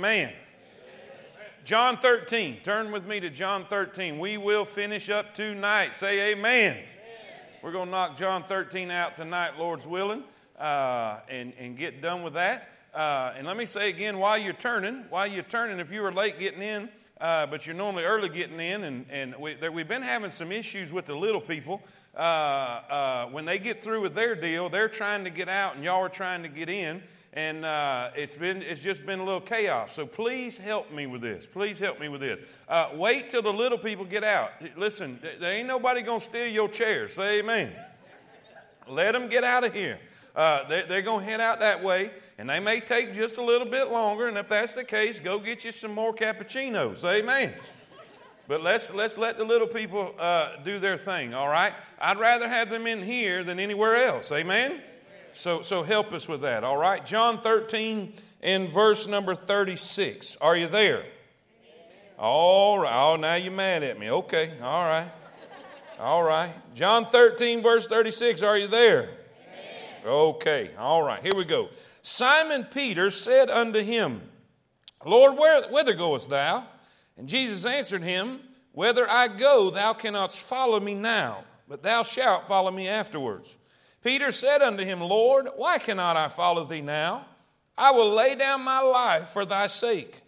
Man. John 13. Turn with me to John 13. We will finish up tonight. Say amen. amen. We're going to knock John 13 out tonight, Lord's willing, uh, and, and get done with that. Uh, and let me say again, while you're turning, while you're turning, if you were late getting in, uh, but you're normally early getting in, and, and we, we've been having some issues with the little people. Uh, uh, when they get through with their deal, they're trying to get out, and y'all are trying to get in and uh, it's been it's just been a little chaos. So please help me with this. Please help me with this. Uh, wait till the little people get out. Listen, there ain't nobody gonna steal your chair. Say amen. Let them get out of here. Uh, they're, they're to head out that way, and they may take just a little bit longer. And if that's the case, go get you some more cappuccinos. Amen. But let's, let's let the little people uh, do their thing, all right? I'd rather have them in here than anywhere else. Amen? So, so help us with that, all right? John 13 and verse number 36. Are you there? All right. Oh, now you're mad at me. Okay. All right. All right. John 13, verse 36. Are you there? Okay. All right. Here we go. Simon Peter said unto him, Lord, where, whither goest thou? And Jesus answered him, Whither I go, thou cannot follow me now, but thou shalt follow me afterwards. Peter said unto him, Lord, why cannot I follow thee now? I will lay down my life for thy sake.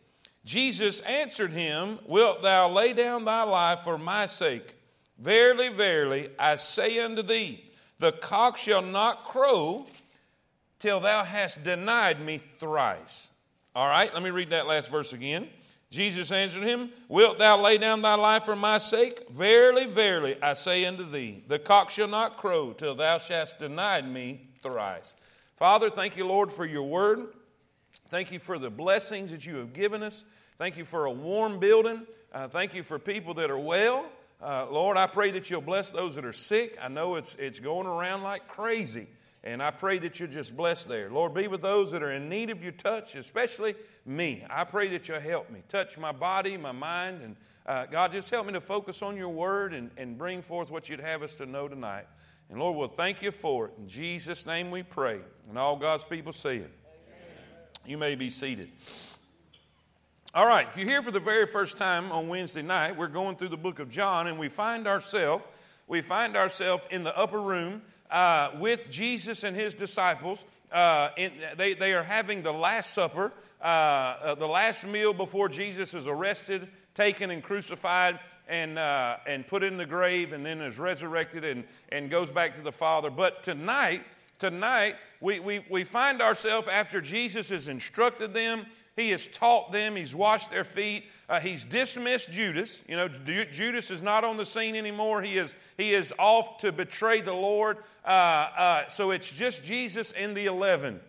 Jesus answered him, Wilt thou lay down thy life for my sake? Verily, verily, I say unto thee, the cock shall not crow till thou hast denied me thrice. All right, let me read that last verse again. Jesus answered him, Wilt thou lay down thy life for my sake? Verily, verily, I say unto thee, the cock shall not crow till thou shalt deny me thrice. Father, thank you, Lord, for your word. Thank you for the blessings that you have given us. Thank you for a warm building. Uh, thank you for people that are well. Uh, Lord, I pray that you'll bless those that are sick. I know it's, it's going around like crazy. And I pray that you're just blessed there. Lord, be with those that are in need of your touch, especially me. I pray that you'll help me. Touch my body, my mind, and uh, God, just help me to focus on your word and, and bring forth what you'd have us to know tonight. And Lord, we'll thank you for it. In Jesus' name we pray. And all God's people say it. You may be seated. All right, if you're here for the very first time on Wednesday night, we're going through the book of John, and we find ourselves we find ourselves in the upper room uh, with Jesus and his disciples. Uh, in, they, they are having the Last Supper, uh, uh, the last meal before Jesus is arrested, taken, and crucified. And, uh, and put in the grave and then is resurrected and, and goes back to the Father. But tonight, tonight, we, we, we find ourselves after Jesus has instructed them, he has taught them, he's washed their feet, uh, he's dismissed Judas. You know, Judas is not on the scene anymore. He is, he is off to betray the Lord. Uh, uh, so it's just Jesus and the 11.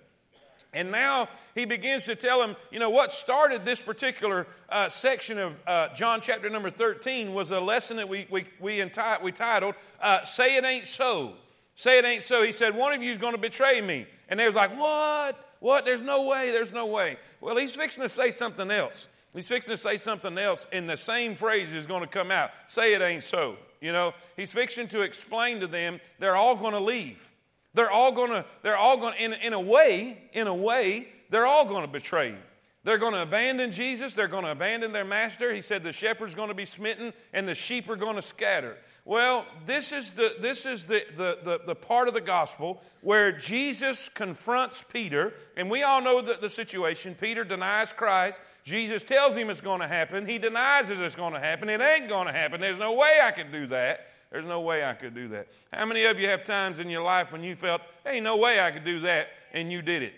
And now he begins to tell him, you know, what started this particular uh, section of uh, John chapter number 13 was a lesson that we, we, we, enti- we titled, uh, Say It Ain't So. Say It Ain't So. He said, One of you is going to betray me. And they was like, What? What? There's no way. There's no way. Well, he's fixing to say something else. He's fixing to say something else, and the same phrase is going to come out. Say it ain't so. You know, he's fixing to explain to them they're all going to leave. They're all going to, they're all going to, in, in a way, in a way, they're all going to betray him. They're going to abandon Jesus. They're going to abandon their master. He said the shepherd's going to be smitten and the sheep are going to scatter. Well, this is the, this is the, the, the, the, part of the gospel where Jesus confronts Peter, and we all know the, the situation. Peter denies Christ. Jesus tells him it's going to happen. He denies it's going to happen. It ain't going to happen. There's no way I could do that. There's no way I could do that. How many of you have times in your life when you felt, hey, no way I could do that, and you did it?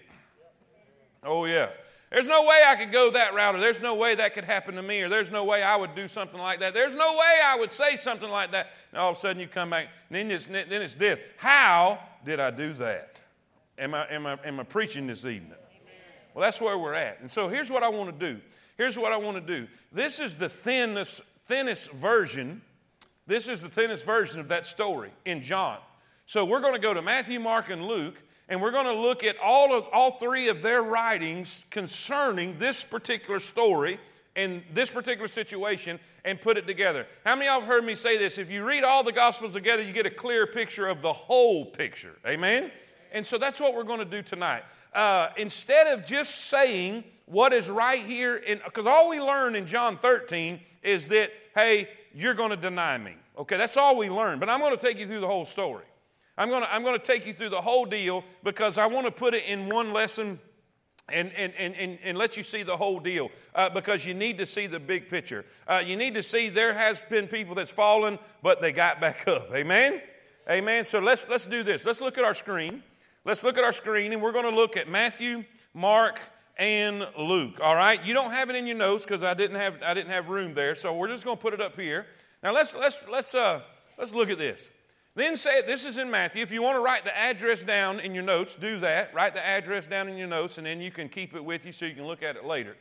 Oh, yeah. There's no way I could go that route, or there's no way that could happen to me, or there's no way I would do something like that. There's no way I would say something like that. And all of a sudden you come back, then it's, then it's this. How did I do that? Am I, am I, am I preaching this evening? Well, that's where we're at. And so here's what I want to do. Here's what I want to do. This is the thinnest, thinnest version. This is the thinnest version of that story in John. So we're going to go to Matthew, Mark, and Luke, and we're going to look at all of all three of their writings concerning this particular story and this particular situation and put it together. How many of y'all have heard me say this? If you read all the gospels together, you get a clear picture of the whole picture. Amen? And so that's what we're going to do tonight. uh, instead of just saying what is right here, because all we learn in John 13 is that, hey, you're going to deny me. Okay, that's all we learn. But I'm going to take you through the whole story. I'm going to, I'm going to take you through the whole deal because I want to put it in one lesson and, and, and, and, and let you see the whole deal uh, because you need to see the big picture. Uh, you need to see there has been people that's fallen, but they got back up. Amen? Amen. So let's, let's do this. Let's look at our screen. Let's look at our screen, and we're going to look at Matthew, Mark, and Luke. All right? You don't have it in your notes because I didn't have I didn't have room there, so we're just going to put it up here. Now let's let's let's uh let's look at this. Then say this is in Matthew. If you want to write the address down in your notes, do that. Write the address down in your notes, and then you can keep it with you so you can look at it later.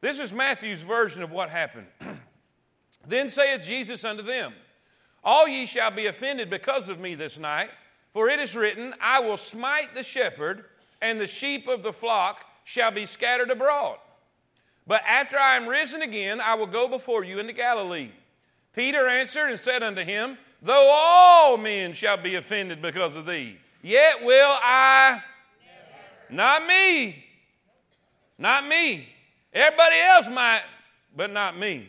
This is Matthew's version of what happened. then saith Jesus unto them, All ye shall be offended because of me this night, for it is written, I will smite the shepherd, and the sheep of the flock shall be scattered abroad. But after I am risen again, I will go before you into Galilee. Peter answered and said unto him, Though all men shall be offended because of thee, yet will I, Never. not me, not me. Everybody else might, but not me.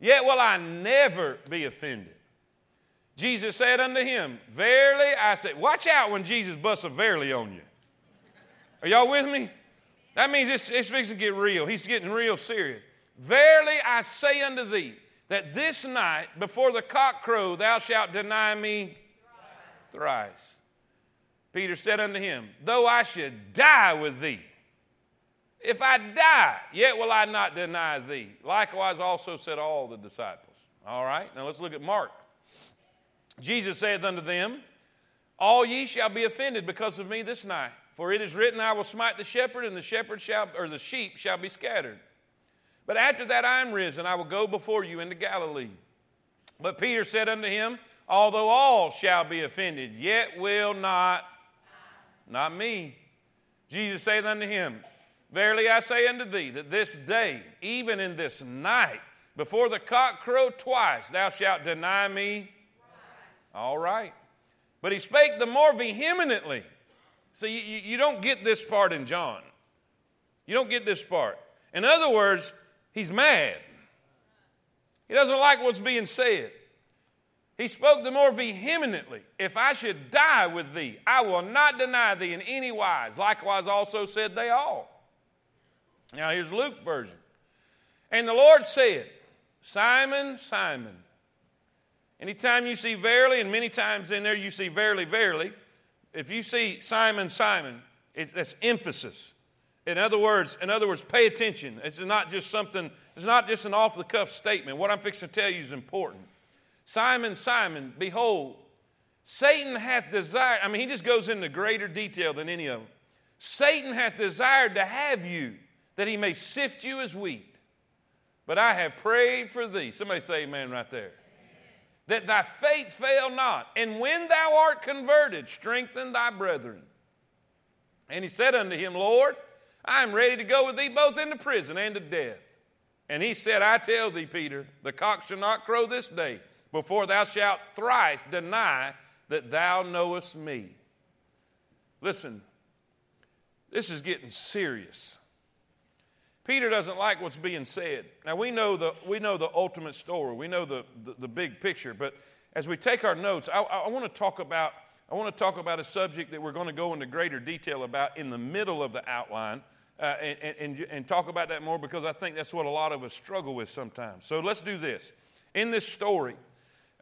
Yet will I never be offended. Jesus said unto him, Verily I say, watch out when Jesus busts a verily on you. Are y'all with me? That means it's, it's fixing to get real. He's getting real serious. Verily I say unto thee, that this night, before the cock crow, thou shalt deny me thrice. Peter said unto him, Though I should die with thee, if I die, yet will I not deny thee. Likewise, also said all the disciples. All right, now let's look at Mark. Jesus saith unto them, All ye shall be offended because of me this night. For it is written, I will smite the shepherd, and the shepherd shall, or the sheep shall be scattered. But after that I am risen, I will go before you into Galilee. But Peter said unto him, Although all shall be offended, yet will not, not me. Jesus saith unto him, Verily I say unto thee, that this day, even in this night, before the cock crow twice, thou shalt deny me. All right. But he spake the more vehemently. See, you, you don't get this part in John. You don't get this part. In other words, He's mad. He doesn't like what's being said. He spoke the more vehemently If I should die with thee, I will not deny thee in any wise. Likewise, also said they all. Now, here's Luke's version. And the Lord said, Simon, Simon. Anytime you see verily, and many times in there you see verily, verily, if you see Simon, Simon, it's, that's emphasis. In other words, in other words, pay attention. It's not just something, it's not just an off the cuff statement. What I'm fixing to tell you is important. Simon, Simon, behold, Satan hath desired, I mean, he just goes into greater detail than any of them. Satan hath desired to have you that he may sift you as wheat. But I have prayed for thee. Somebody say amen right there. That thy faith fail not. And when thou art converted, strengthen thy brethren. And he said unto him, Lord, I am ready to go with thee both into prison and to death. And he said, I tell thee, Peter, the cock shall not crow this day before thou shalt thrice deny that thou knowest me. Listen, this is getting serious. Peter doesn't like what's being said. Now, we know the, we know the ultimate story, we know the, the, the big picture, but as we take our notes, I, I want to talk about I want to talk about a subject that we're going to go into greater detail about in the middle of the outline uh, and, and, and talk about that more because I think that's what a lot of us struggle with sometimes. So let's do this. In this story,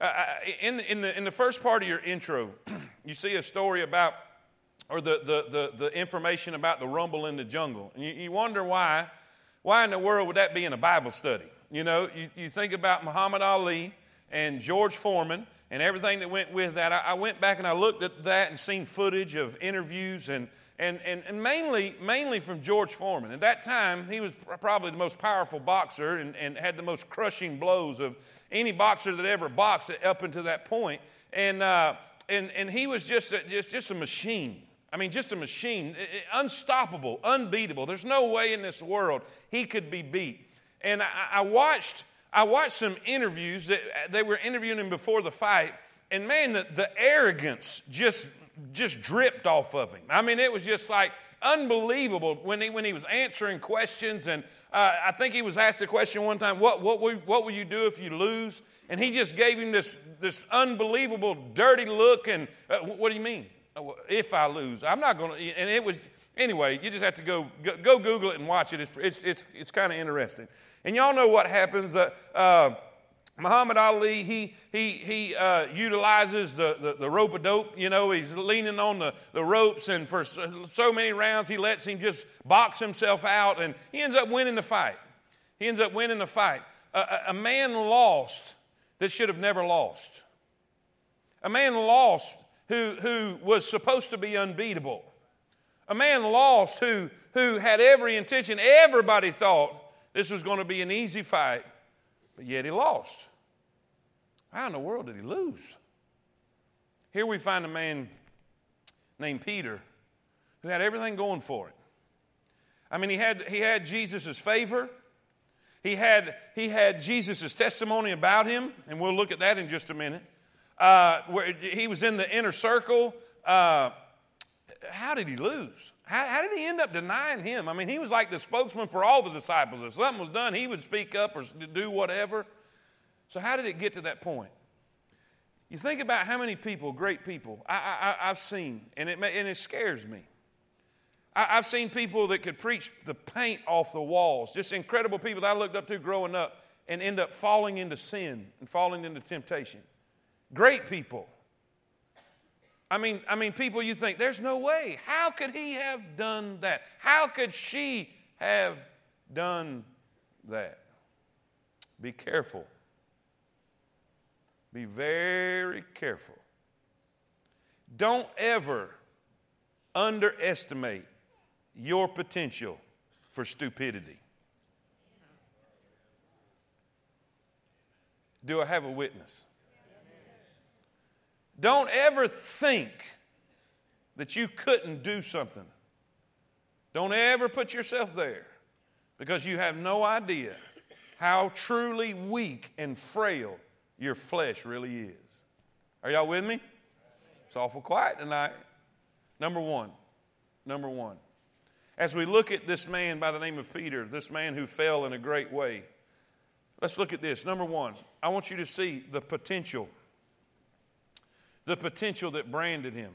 uh, uh in, in, the, in the first part of your intro, you see a story about, or the, the, the, the information about the rumble in the jungle. And you, you wonder why, why in the world would that be in a Bible study? You know, you, you think about Muhammad Ali and George Foreman and everything that went with that. I, I, went back and I looked at that and seen footage of interviews and, and, and, and mainly, mainly from George Foreman. At that time, he was probably the most powerful boxer and, and had the most crushing blows of any boxer that ever boxed up until that point. And, uh, and, and he was just a, just, just a machine. I mean, just a machine, unstoppable, unbeatable. There's no way in this world he could be beat. And I, I watched I watched some interviews that they were interviewing him before the fight, and man, the, the arrogance just just dripped off of him. I mean, it was just like unbelievable when he, when he was answering questions. And uh, I think he was asked a question one time, what, what, will, what will you do if you lose? And he just gave him this, this unbelievable dirty look. And uh, what do you mean? Uh, if I lose, I'm not going to. And it was, anyway, you just have to go, go, go Google it and watch it. It's, it's, it's, it's kind of interesting. And y'all know what happens. Uh, uh, Muhammad Ali, he, he, he uh, utilizes the, the, the rope a dope. You know, he's leaning on the, the ropes, and for so, many rounds, he lets him just box himself out, and he ends up winning the fight. He ends up winning the fight. A, a man lost that should have never lost. A man lost who, who was supposed to be unbeatable. A man lost who, who had every intention, everybody thought this was going to be an easy fight, but yet he lost. How in the world did he lose? Here we find a man named Peter who had everything going for it. I mean, he had, he had Jesus' favor. He had, he had Jesus' testimony about him, and we'll look at that in just a minute. Uh, where he was in the inner circle. Uh, how did he lose? How, how, did he end up denying him? I mean, he was like the spokesman for all the disciples. If something was done, he would speak up or do whatever. So, how did it get to that point? You think about how many people, great people, I, have seen, and it, and it scares me. I, have seen people that could preach the paint off the walls, just incredible people that I looked up to growing up, and end up falling into sin and falling into temptation. Great people. I mean, I mean, people you think, there's no way. How could he have done that? How could she have done that? Be careful. Be very careful. Don't ever underestimate your potential for stupidity. Do I have a witness? Don't ever think that you couldn't do something. Don't ever put yourself there because you have no idea how truly weak and frail your flesh really is. Are y'all with me? It's awful quiet tonight. Number one. Number one. As we look at this man by the name of Peter, this man who fell in a great way, let's look at this. Number one, I want you to see the potential the potential that branded him.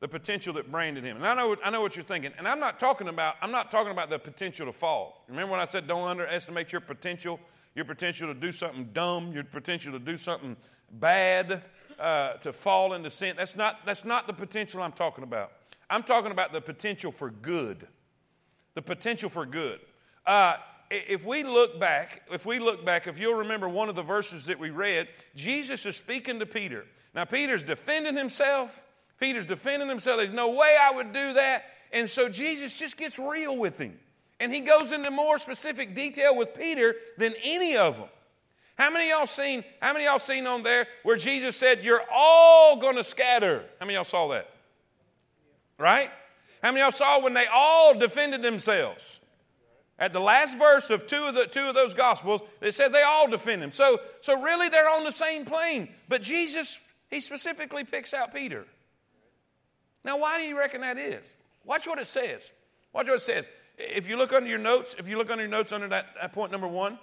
The potential that branded him. And I know, I know what you're thinking. And I'm not talking about, I'm not talking about the potential to fall. Remember when I said don't underestimate your potential, your potential to do something dumb, your potential to do something bad, uh, to fall into sin. That's not, that's not the potential I'm talking about. I'm talking about the potential for good. The potential for good. Uh, if we look back, if we look back, if you'll remember one of the verses that we read, Jesus is speaking to Peter. Now, Peter's defending himself. Peter's defending himself. There's no way I would do that. And so Jesus just gets real with him. And he goes into more specific detail with Peter than any of them. How many y'all seen, how many y'all seen on there where Jesus said, You're all gonna scatter? How many y'all saw that? Right? How many y'all saw when they all defended themselves? At the last verse of two of, the, two of those gospels, it says they all defend him. So, so really, they're on the same plane. But Jesus, he specifically picks out Peter. Now, why do you reckon that is? Watch what it says. Watch what it says. If you look under your notes, if you look under your notes under that, that point number one,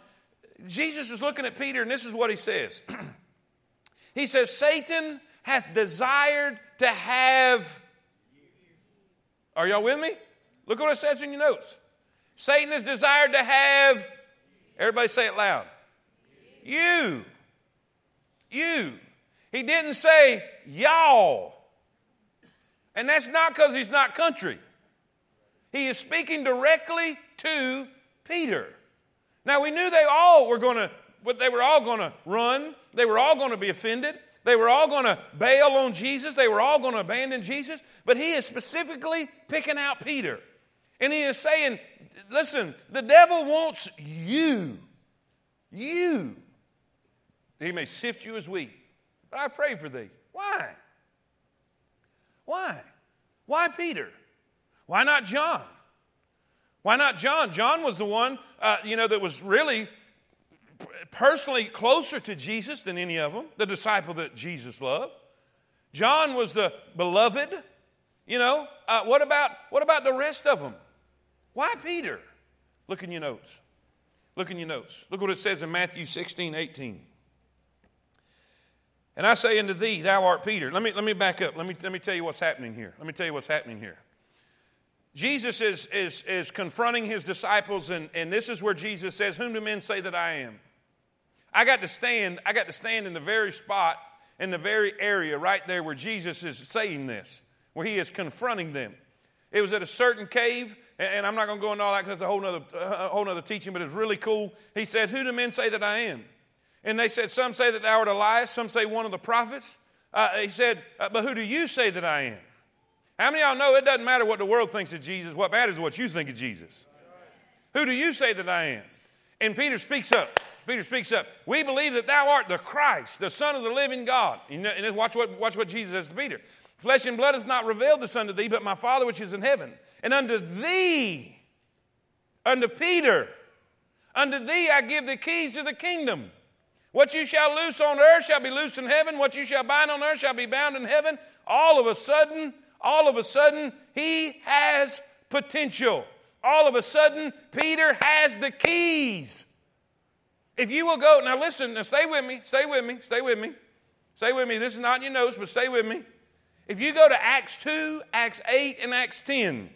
Jesus is looking at Peter, and this is what he says. he says, Satan hath desired to have. Are y'all with me? Look what it says in your notes. Satan has desired to have, everybody say it loud. You. You. He didn't say y'all. And that's not because he's not country. He is speaking directly to Peter. Now we knew they all were going to, they were all going to run. They were all going to be offended. They were all going to bail on Jesus. They were all going to abandon Jesus. But he is specifically picking out Peter. And he is saying, listen, the devil wants you. You. He may sift you as wheat. But I pray for thee. Why? Why? Why Peter? Why not John? Why not John? John was the one, uh, you know, that was really personally closer to Jesus than any of them, the disciple that Jesus loved. John was the beloved. You know, uh, what about what about the rest of them? Why Peter? Look in your notes. Look in your notes. Look what it says in Matthew 16, 18. And I say unto thee, thou art Peter. Let me, let me back up. Let me, let me tell you what's happening here. Let me tell you what's happening here. Jesus is, is, is confronting his disciples, and, and this is where Jesus says, Whom do men say that I am? I got to stand, I got to stand in the very spot, in the very area right there where Jesus is saying this, where he is confronting them. It was at a certain cave, and I'm not going to go into all that because it's a whole other, a whole other teaching, but it's really cool. He said, Who do men say that I am? And they said, Some say that thou art Elias, some say one of the prophets. Uh, he said, uh, But who do you say that I am? How many of y'all know it doesn't matter what the world thinks of Jesus? What matters is what you think of Jesus. Who do you say that I am? And Peter speaks up. Peter speaks up. We believe that thou art the Christ, the Son of the living God. And watch what, watch what Jesus says to Peter. Flesh and blood has not revealed this unto thee, but my Father which is in heaven. And unto thee, unto Peter, unto thee I give the keys to the kingdom. What you shall loose on earth shall be loose in heaven. What you shall bind on earth shall be bound in heaven. All of a sudden, all of a sudden, he has potential. All of a sudden, Peter has the keys. If you will go, now listen, now stay with me, stay with me, stay with me, stay with me. This is not in your notes, but stay with me. If you go to Acts 2, Acts 8, and Acts 10,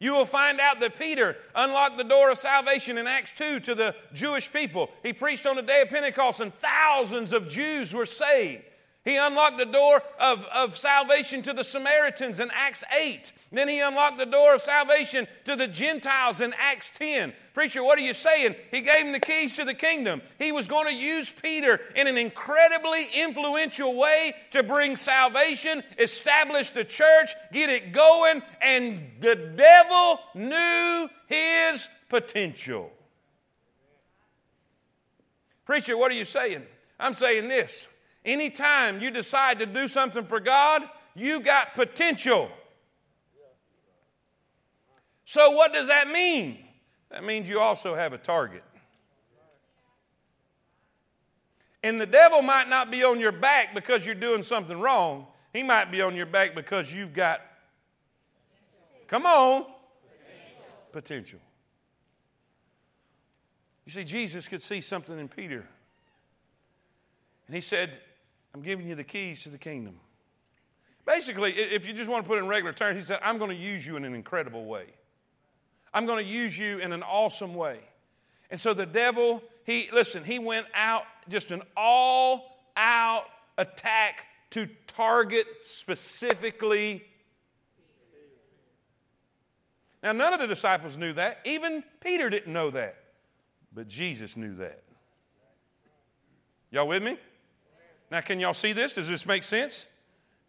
you will find out that Peter unlocked the door of salvation in Acts 2 to the Jewish people. He preached on the day of Pentecost, and thousands of Jews were saved. He unlocked the door of, of salvation to the Samaritans in Acts 8. Then he unlocked the door of salvation to the Gentiles in Acts 10. Preacher, what are you saying? He gave him the keys to the kingdom. He was going to use Peter in an incredibly influential way to bring salvation, establish the church, get it going, and the devil knew his potential. Preacher, what are you saying? I'm saying this. Anytime you decide to do something for God, you got potential. So, what does that mean? That means you also have a target. And the devil might not be on your back because you're doing something wrong. He might be on your back because you've got, come on, potential. potential. You see, Jesus could see something in Peter. And he said, I'm giving you the keys to the kingdom. Basically, if you just want to put it in regular terms, he said, I'm going to use you in an incredible way. I'm going to use you in an awesome way. And so the devil, he, listen, he went out just an all out attack to target specifically. Now, none of the disciples knew that. Even Peter didn't know that. But Jesus knew that. Y'all with me? Now, can y'all see this? Does this make sense?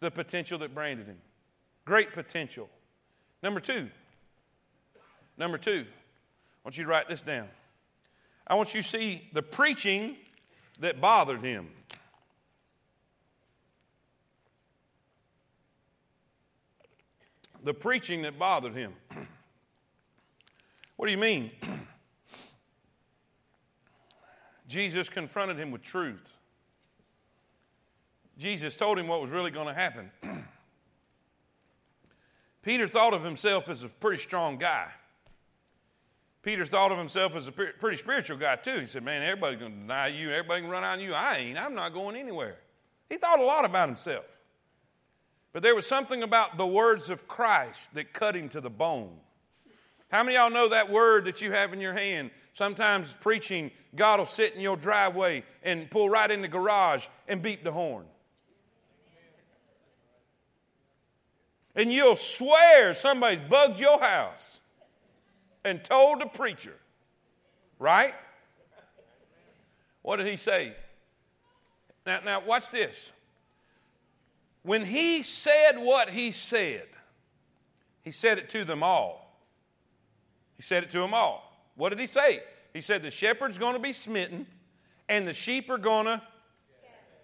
The potential that branded him. Great potential. Number two. Number two. I want you to write this down. I want you to see the preaching that bothered him. The preaching that bothered him. What do you mean? Jesus confronted him with truth. Jesus told him what was really going to happen. Peter thought of himself as a pretty strong guy. Peter thought of himself as a pretty spiritual guy, too. He said, Man, everybody's going to deny you. Everybody can run out on you. I ain't. I'm not going anywhere. He thought a lot about himself. But there was something about the words of Christ that cut him to the bone. How many of y'all know that word that you have in your hand? Sometimes preaching, God will sit in your driveway and pull right in the garage and beat the horn. And you'll swear somebody's bugged your house and told the preacher, right? What did he say? Now, now watch this. When he said what he said, he said it to them all. He said it to them all. What did he say? He said the shepherd's going to be smitten and the sheep are going to.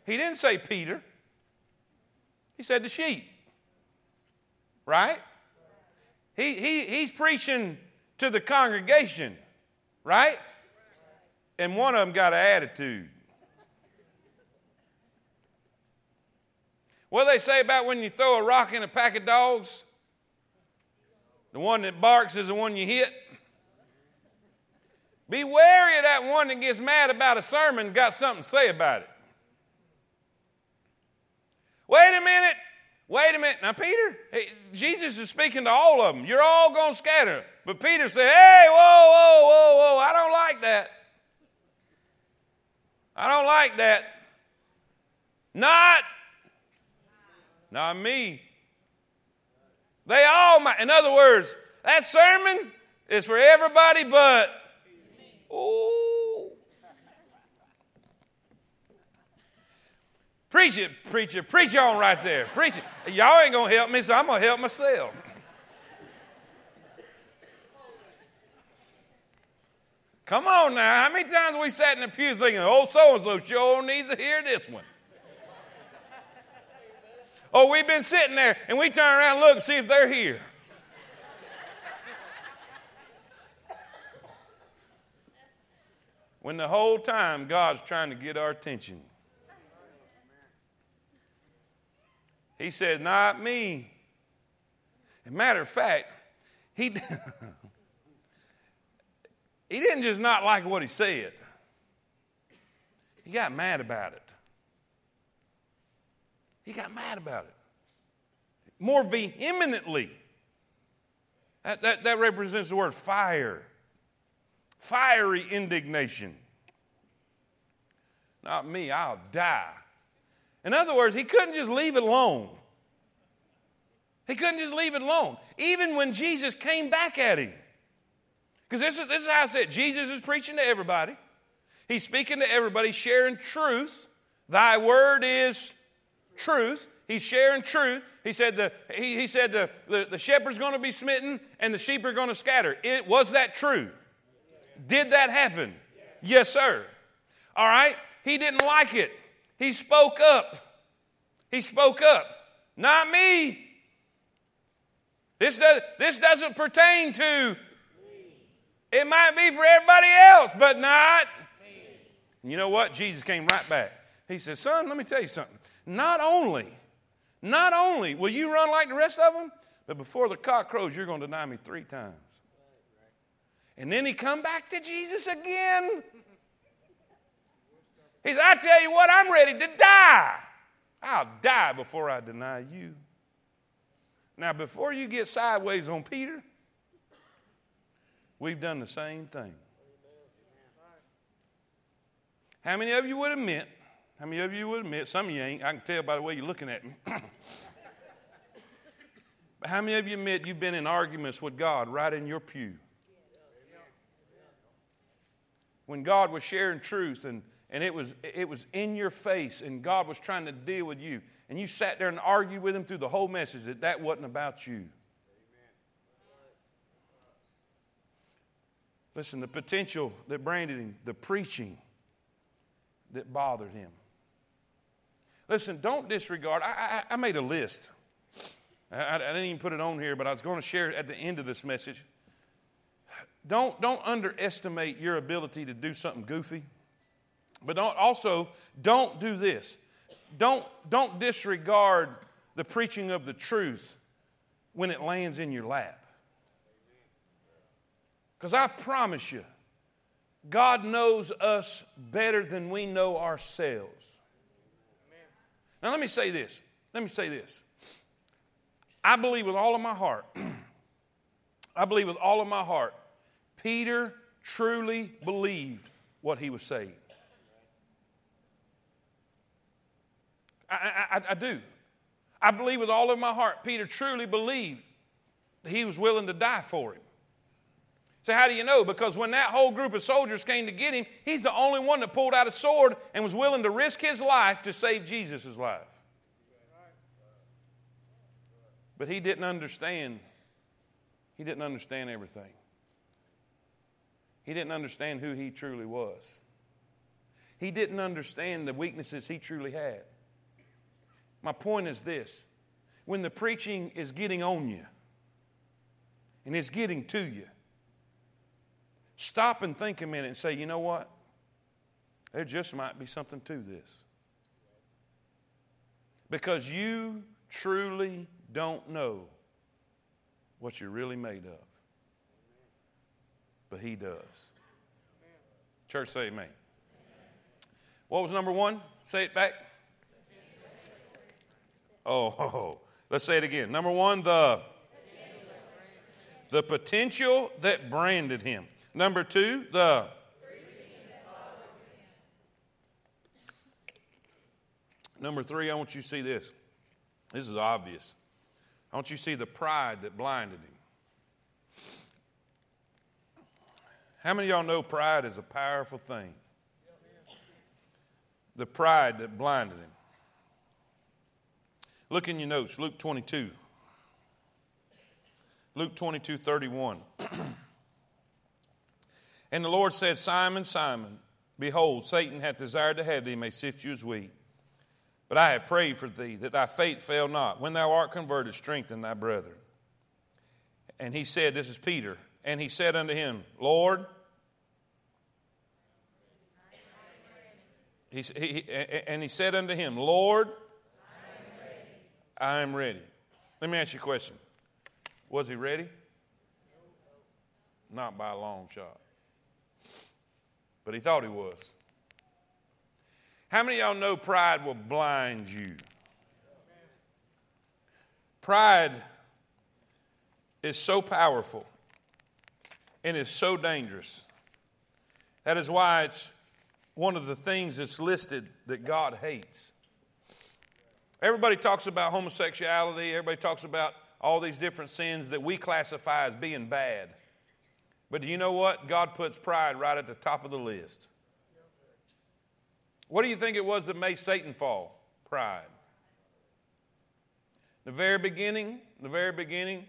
He didn't say Peter, he said the sheep right? He, he, he's preaching to the congregation, right? And one of them got an attitude. What do they say about when you throw a rock in a pack of dogs? The one that barks is the one you hit. Be wary of that one that gets mad about a sermon, got something to say about it. Wait a minute. Wait a minute. Now, Peter, hey, Jesus is speaking to all of them. You're all going to scatter. But Peter said, Hey, whoa, whoa, whoa, whoa. I don't like that. I don't like that. Not, not me. They all might. In other words, that sermon is for everybody but. Ooh. Preach it, preacher. Preach on right there. Preach it. Y'all ain't to help me, so I'm to help myself. Come on now. How many times we sat in the pew thinking, oh, so and so sure needs to hear this one? oh, we've been sitting there and we turn around and look and see if they're here. when the whole time God's trying to get our attention. He said, Not me. As a matter of fact, he. He didn't just not like what he said, he got mad about it. He got mad about it. More vehemently. That, that, that represents the word fire. Fiery indignation. Not me, I'll die. In other words, he couldn't just leave it alone. He couldn't just leave it alone. Even when Jesus came back at him. Because this is, this is how I said Jesus is preaching to everybody. He's speaking to everybody, sharing truth. Thy word is truth. He's sharing truth. He said the, he, he said the, the, the shepherd's going to be smitten and the sheep are going to scatter. It, was that true? Did that happen? Yes, sir. All right? He didn't like it. He spoke up. He spoke up. Not me. This, does, this doesn't pertain to it might be for everybody else, but not. You know what? Jesus came right back. He said, Son, let me tell you something. Not only, not only will you run like the rest of them, but before the cock crows, you're going to deny me three times. And then he come back to Jesus again. He said, I tell you what, I'm ready to die. I'll die before I deny you. Now, before you get sideways on Peter, We've done the same thing. How many of you would admit? How many of you would admit? Some of you ain't. I can tell by the way you're looking at me. but how many of you admit you've been in arguments with God right in your pew? When God was sharing truth and, and it, was, it was in your face and God was trying to deal with you, and you sat there and argued with Him through the whole message that that wasn't about you. Listen, the potential that branded him, the preaching that bothered him. Listen, don't disregard. I, I, I made a list. I, I, didn't even put it on here, but I was going to share it at the end of this message. Don't, don't underestimate your ability to do something goofy. But don't, also, don't do this. Don't, don't disregard the preaching of the truth when it lands in your lap. Because I promise you, God knows us better than we know ourselves. Now, let me say this. Let me say this. I believe with all of my heart, I believe with all of my heart, Peter truly believed what he was saying. I, I, I, do. I believe with all of my heart, Peter truly believed that he was willing to die for him. So, how do you know? Because when that whole group of soldiers came to get him, he's the only one that pulled out a sword and was willing to risk his life to save Jesus' life. But he didn't understand. He didn't understand everything. He didn't understand who he truly was. He didn't understand the weaknesses he truly had. My point is this when the preaching is getting on you and it's getting to you, Stop and think a minute and say, you know what? There just might be something to this. because you truly don't know what you're really made of. But He does. Church, say amen. What was number one? Say it back. Oh, oh, let's say it again. Number one, the the potential that branded him. Number two, the Number three, I want you to see this. This is obvious. I want you to see the pride that blinded him. How many y'all know pride is a powerful thing? The pride that blinded him. Look in your notes, Luke 22. Luke 22, 31. and the Lord said, Simon, Simon, behold, Satan hath desired to have thee, may sift you as wheat. But I have prayed for thee, that thy faith fail not. When thou art converted, strengthen thy brethren. And he said, This is Peter. And he said unto him, Lord, he, he, and he said unto him, Lord, I am ready. Let me ask you a question. Was he ready? Not by a long shot. But he thought he was. How many of y'all know pride will blind you? Pride is so powerful and is so dangerous. That is why it's one of the things that's listed that God hates. Everybody talks about homosexuality, everybody talks about all these different sins that we classify as being bad. But do you know what? God puts pride right at the top of the list. What do you think it was that made Satan fall? Pride. The very beginning, the very beginning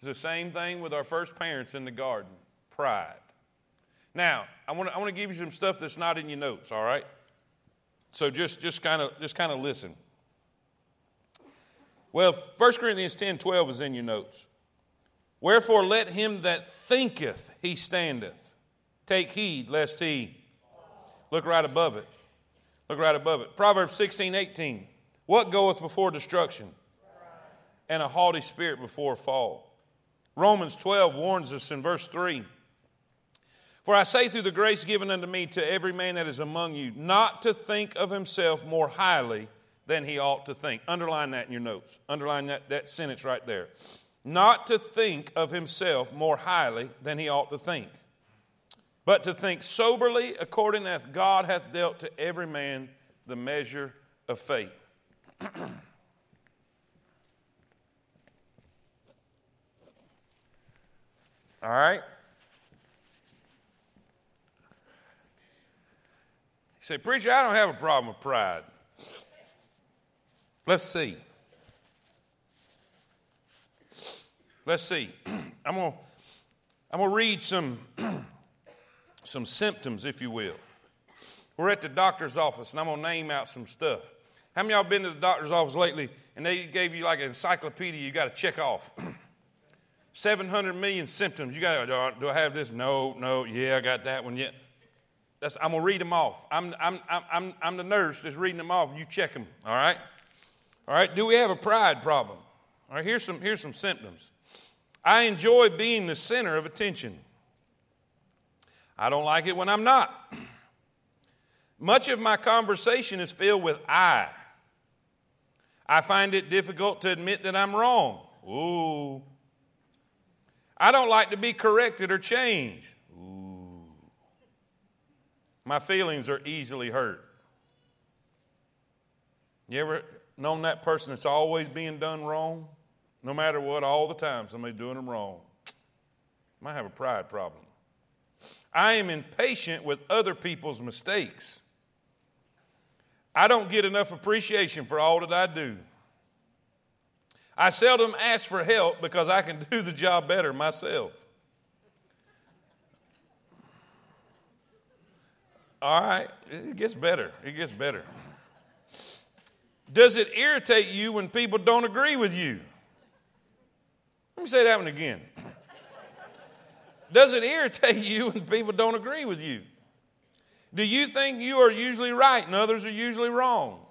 is the same thing with our first parents in the garden pride. Now, I want to I want to give you some stuff that's not in your notes, all right? So just just kind of just kind of listen. Well, 1 Corinthians 10 12 is in your notes. Wherefore let him that thinketh he standeth take heed lest he look right above it. Look right above it. Proverbs 16 18. What goeth before destruction? And a haughty spirit before fall. Romans 12 warns us in verse 3 For I say through the grace given unto me to every man that is among you, not to think of himself more highly than he ought to think. Underline that in your notes. Underline that, that sentence right there. Not to think of himself more highly than he ought to think, but to think soberly according as God hath dealt to every man the measure of faith. All right? You say, Preacher, I don't have a problem with pride. Let's see. Let's see. I'm going to I'm going to read some, some symptoms, if you will. We're at the doctor's office, and I'm going to name out some stuff. How many y'all been to the doctor's office lately and they gave you like an encyclopedia you got to check off? 700 million symptoms. You got to, uh, do I have this? No, no, yeah, I got that one. Yeah. That's, I'm going to read them off. I'm, I'm, I'm, I'm the nurse that's reading them off. You check them, all right? All right, do we have a pride problem? All right, here's some, here's some symptoms. I enjoy being the center of attention. I don't like it when I'm not. Much of my conversation is filled with I. I find it difficult to admit that I'm wrong. Ooh. I don't like to be corrected or changed. Ooh. My feelings are easily hurt. You ever known that person that's always being done wrong? No matter what, all the time somebody's doing them wrong. Might have a pride problem. I am impatient with other people's mistakes. I don't get enough appreciation for all that I do. I seldom ask for help because I can do the job better myself. All right, it gets better. It gets better. Does it irritate you when people don't agree with you? Let me say that one again. Does it irritate you when people don't agree with you? Do you think you are usually right and others are usually wrong?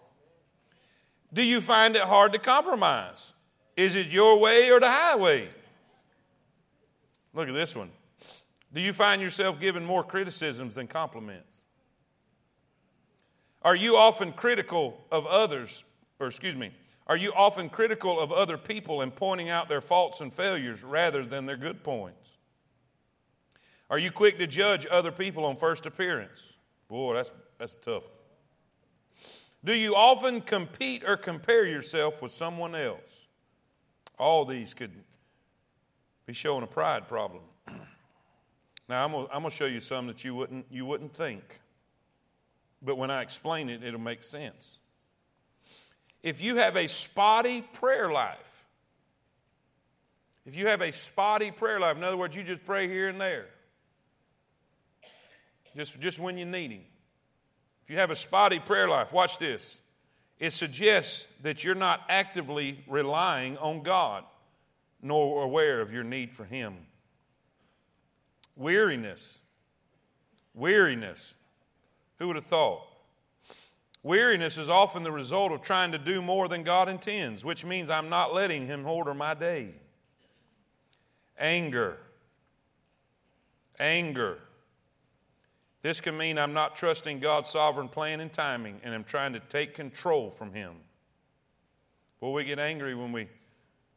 Do you find it hard to compromise? Is it your way or the highway? Look at this one. Do you find yourself giving more criticisms than compliments? Are you often critical of others, or excuse me, are you often critical of other people and pointing out their faults and failures rather than their good points? Are you quick to judge other people on first appearance? Boy, that's, that's tough. Do you often compete or compare yourself with someone else? All these could be showing a pride problem. Now, I'm going to show you some that you wouldn't, you wouldn't think. But when I explain it, it'll make sense. If you have a spotty prayer life, if you have a spotty prayer life, in other words, you just pray here and there, just, just when you need Him. If you have a spotty prayer life, watch this. It suggests that you're not actively relying on God nor aware of your need for Him. Weariness. Weariness. Who would have thought? Weariness is often the result of trying to do more than God intends, which means I'm not letting Him order my day. Anger. Anger. This can mean I'm not trusting God's sovereign plan and timing, and I'm trying to take control from Him. Well, we get angry when we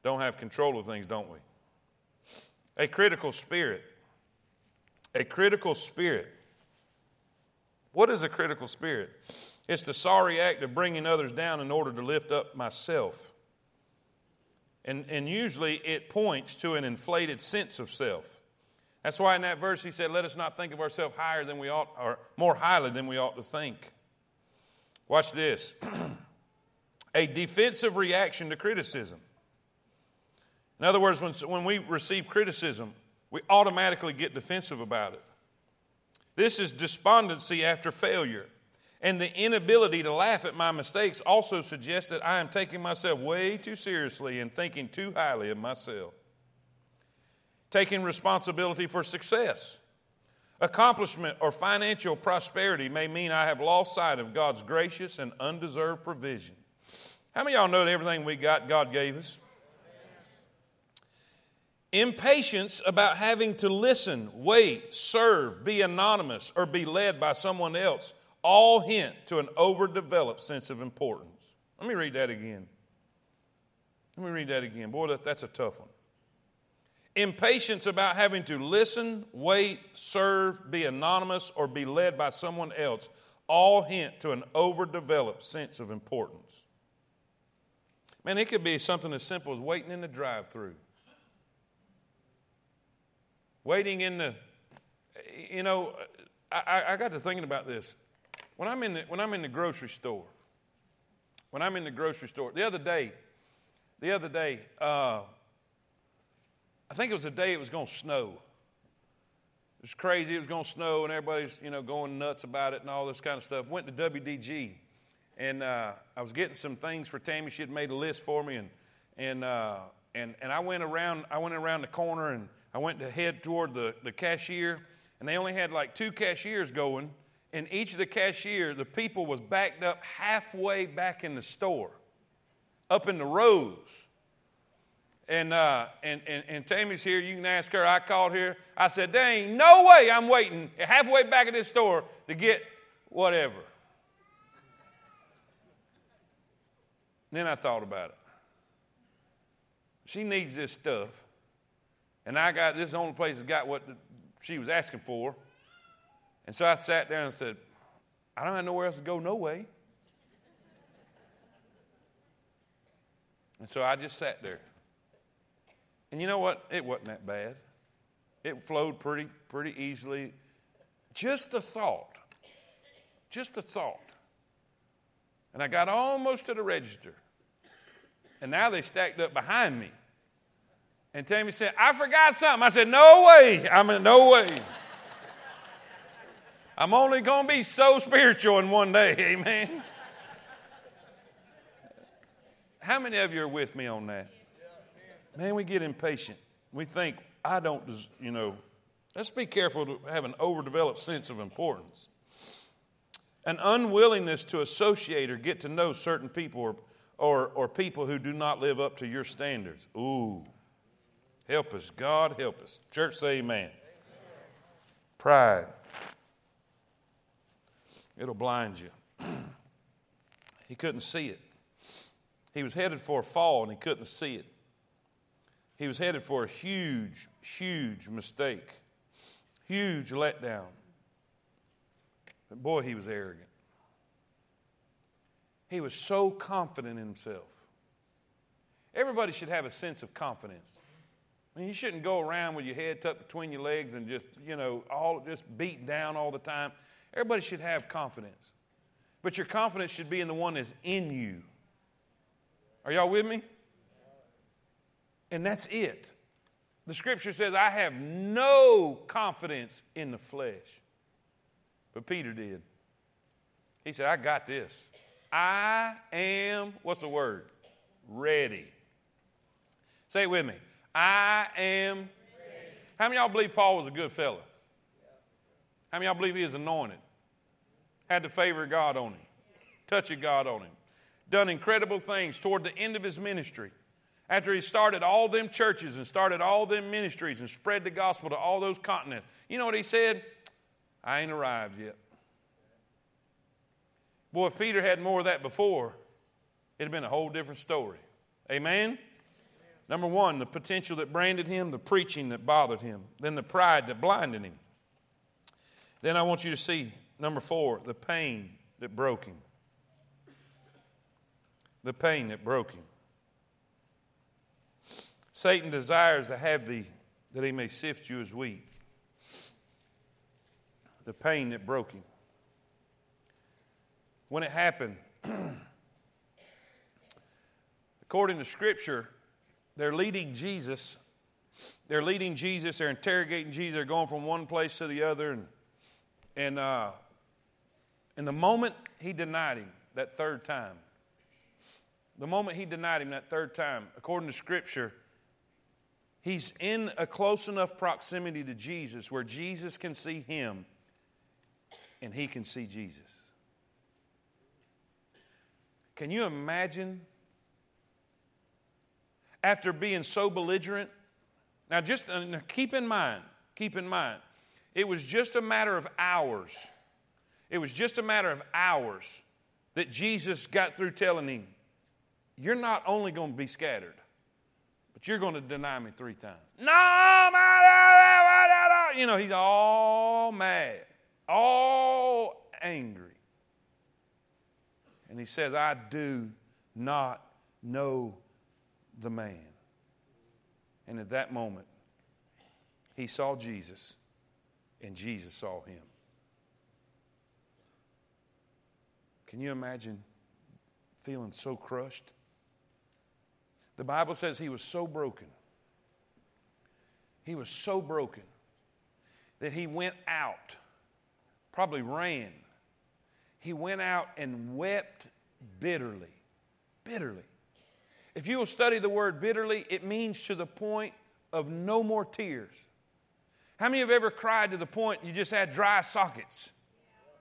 don't have control of things, don't we? A critical spirit. A critical spirit. What is a critical spirit? It's the sorry act of bringing others down in order to lift up myself. And, and usually it points to an inflated sense of self. That's why in that verse he said, Let us not think of ourselves higher than we ought, or more highly than we ought to think. Watch this a defensive reaction to criticism. In other words, when, when we receive criticism, we automatically get defensive about it. This is despondency after failure. And the inability to laugh at my mistakes also suggests that I am taking myself way too seriously and thinking too highly of myself. Taking responsibility for success. Accomplishment or financial prosperity may mean I have lost sight of God's gracious and undeserved provision. How many of y'all know that everything we got, God gave us? Impatience about having to listen, wait, serve, be anonymous, or be led by someone else all hint to an overdeveloped sense of importance. Let me read that again. Let me read that again. Boy, that, that's a tough one. Impatience about having to listen, wait, serve, be anonymous, or be led by someone else all hint to an overdeveloped sense of importance. Man, it could be something as simple as waiting in the drive through. Waiting in the, you know, I, I got to thinking about this. When I'm in the, when I'm in the grocery store, when I'm in the grocery store, the other day, the other day, uh, I think it was the day it was going to snow. It was crazy. It was going to snow, and everybody's you know going nuts about it and all this kind of stuff. Went to WDG, and uh, I was getting some things for Tammy. She had made a list for me, and and uh, and and I went around. I went around the corner, and I went to head toward the the cashier, and they only had like two cashiers going and each of the cashier, the people was backed up halfway back in the store, up in the rows. And, uh, and, and, and Tammy's here. You can ask her. I called here. I said, there ain't no way I'm waiting halfway back at this store to get whatever. Then I thought about it. She needs this stuff. And I got this is the only place that got what she was asking for. And so I sat there and said, I don't have nowhere else to go, no way. And so I just sat there. And you know what? It wasn't that bad. It flowed pretty, pretty easily. Just a thought. Just a thought. And I got almost to the register. And now they stacked up behind me. And Tammy said, I forgot something. I said, No way. I'm in no way. I'm only going to be so spiritual in one day. Amen. How many of you are with me on that? Man, we get impatient. We think, I don't, you know, let's be careful to have an overdeveloped sense of importance. An unwillingness to associate or get to know certain people or, or, or people who do not live up to your standards. Ooh. Help us, God, help us. Church, say amen. amen. Pride. It'll blind you. he couldn't see it. He was headed for a fall and he couldn't see it. He was headed for a huge, huge mistake, huge letdown. But boy, he was arrogant. He was so confident in himself. Everybody should have a sense of confidence. I mean, you shouldn't go around with your head tucked between your legs and just, you know, all just beat down all the time. Everybody should have confidence. But your confidence should be in the one that's in you. Are y'all with me? And that's it. The scripture says, I have no confidence in the flesh. But Peter did. He said, I got this. I am, what's the word? Ready. Say it with me. I am. Ready. How many y'all believe Paul was a good fellow? How many y'all believe he is anointed? Had the favor of God on him, touch of God on him, done incredible things toward the end of his ministry. After he started all them churches and started all them ministries and spread the gospel to all those continents, you know what he said? I ain't arrived yet. Boy, if Peter had more of that before, it'd have been a whole different story. Amen? Number one, the potential that branded him, the preaching that bothered him, then the pride that blinded him. Then I want you to see, number four, the pain that broke him. The pain that broke him. Satan desires to have thee that he may sift you as wheat. The pain that broke him. When it happened, according to Scripture, they're leading Jesus. They're leading Jesus. They're interrogating Jesus. They're going from one place to the other. And, and, uh, and the moment he denied him that third time, the moment he denied him that third time, according to Scripture, he's in a close enough proximity to Jesus where Jesus can see him and he can see Jesus. Can you imagine after being so belligerent. Now, just uh, keep in mind, keep in mind, it was just a matter of hours. It was just a matter of hours that Jesus got through telling him, You're not only going to be scattered, but you're going to deny me three times. No, you know, he's all mad, all angry. And he says, I do not know the man. And at that moment, he saw Jesus, and Jesus saw him. Can you imagine feeling so crushed? The Bible says he was so broken. He was so broken that he went out, probably ran. He went out and wept bitterly. Bitterly. If you will study the word bitterly, it means to the point of no more tears. How many have ever cried to the point you just had dry sockets?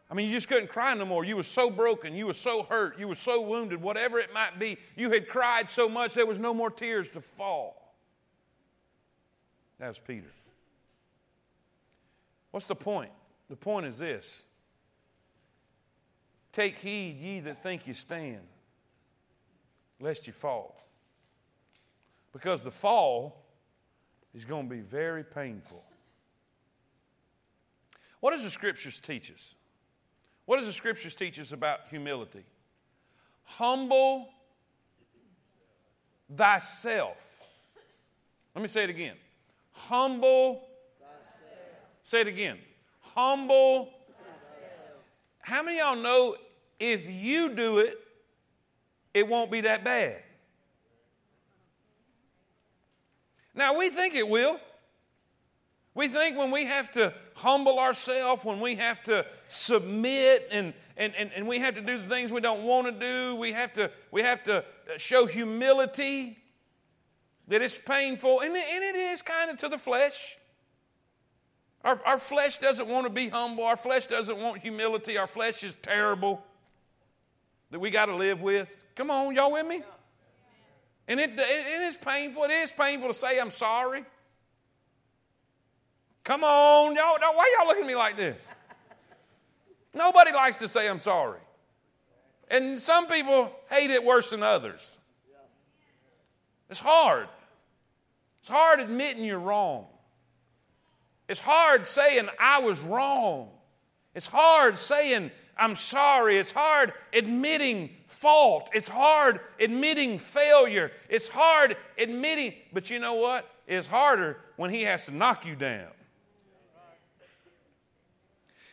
I mean, you just couldn't cry no more. You were so broken. You were so hurt. You were so wounded, whatever it might be. You had cried so much there was no more tears to fall. That was Peter. What's the point? The point is this Take heed, ye that think you stand, lest you fall. Because the fall is going to be very painful. What does the scriptures teach us? What does the scriptures teach us about humility? Humble thyself. Let me say it again. Humble. Thyself. Say it again. Humble. Thyself. How many y'all know if you do it, it won't be that bad? Now, we think it will. We think when we have to humble ourselves, when we have to submit and, and, and, and we have to do the things we don't want to do, we have to, we have to uh, show humility, that it's painful. And and it is kind of to the flesh. Our, our flesh doesn't want to be humble, our flesh doesn't want humility, our flesh is terrible. that we got to live with. Come on, y'all with me? And it, it, it is painful. It is painful to say I'm sorry. Come on, y'all. Why y'all looking at me like this? Nobody likes to say I'm sorry. And some people hate it worse than others. It's hard. It's hard admitting you're wrong. It's hard saying I was wrong. It's hard saying I'm sorry. It's hard admitting fault. It's hard admitting failure. It's hard admitting, but you know what? It's harder when he has to knock you down.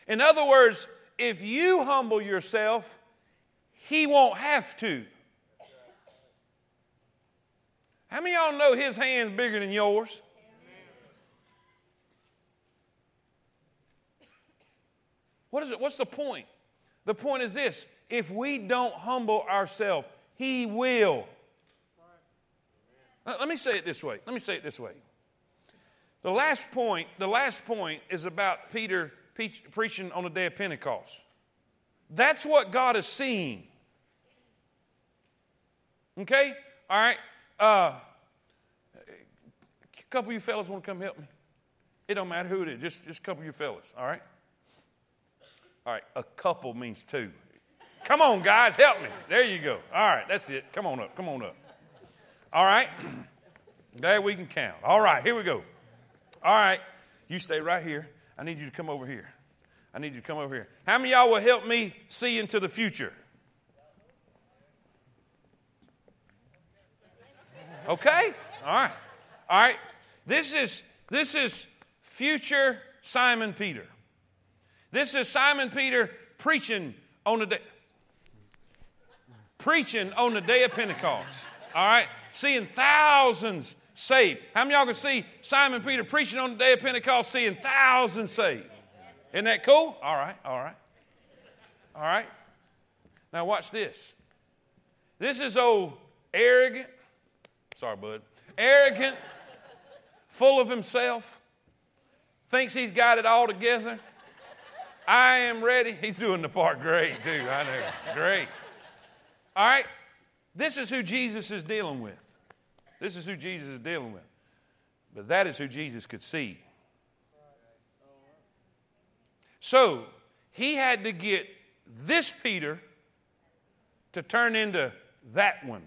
In other words, if you humble yourself, he won't have to. How many y'all know his hand's bigger than yours? What is it? What's the point? The point is this if we don't humble ourselves, he will. Let me say it this way. Let me say it this way. The last point, the last point is about Peter preaching on the day of Pentecost. That's what God is seeing. Okay? All right. Uh, a couple of you fellas want to come help me? It don't matter who it is, just, just a couple of you fellas, all right? All right, a couple means two. Come on, guys, help me. There you go. All right, that's it. Come on up, come on up. All right, there we can count. All right, here we go. All right, you stay right here. I need you to come over here. I need you to come over here. How many y'all will help me see into the future? Okay? All right. All right. This is this is future Simon Peter. This is Simon Peter preaching on the day preaching on the day of Pentecost. All right? Seeing thousands saved. How many y'all can see Simon Peter preaching on the day of Pentecost, seeing thousands saved? Isn't that cool? All right, all right. All right. Now watch this. This is old arrogant, Sorry, bud. Arrogant, full of himself, thinks he's got it all together. I am ready. He's doing the part great, too. I know. Great. All right. This is who Jesus is dealing with. This is who Jesus is dealing with. But that is who Jesus could see. So he had to get this Peter to turn into that one.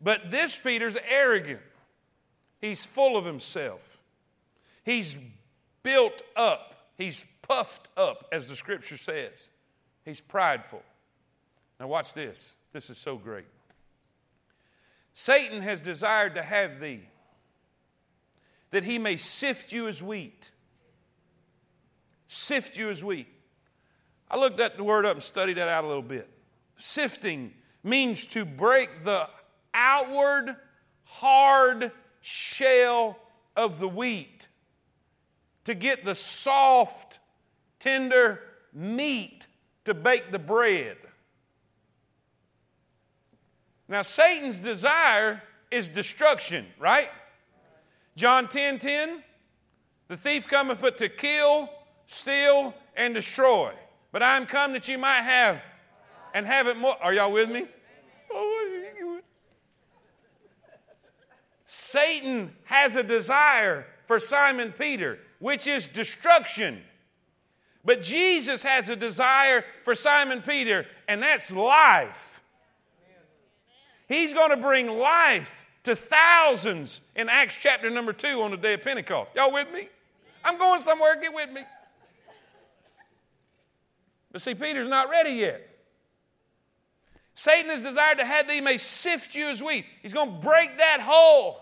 But this Peter's arrogant. He's full of himself. He's built up. He's puffed up, as the scripture says. He's prideful. Now, watch this. This is so great. Satan has desired to have thee, that he may sift you as wheat. Sift you as wheat. I looked that the word up and studied that out a little bit. Sifting means to break the outward hard shell of the wheat to get the soft, tender meat to bake the bread. Now, Satan's desire is destruction, right? John 10 10, the thief cometh but to kill, steal, and destroy. But I am come that you might have and have it more. Are y'all with me? Satan has a desire for Simon Peter, which is destruction. But Jesus has a desire for Simon Peter, and that's life. He's going to bring life to thousands in Acts chapter number two on the day of Pentecost. Y'all with me? I'm going somewhere, get with me. But see, Peter's not ready yet. Satan has desired to have thee may sift you as wheat. He's going to break that hole.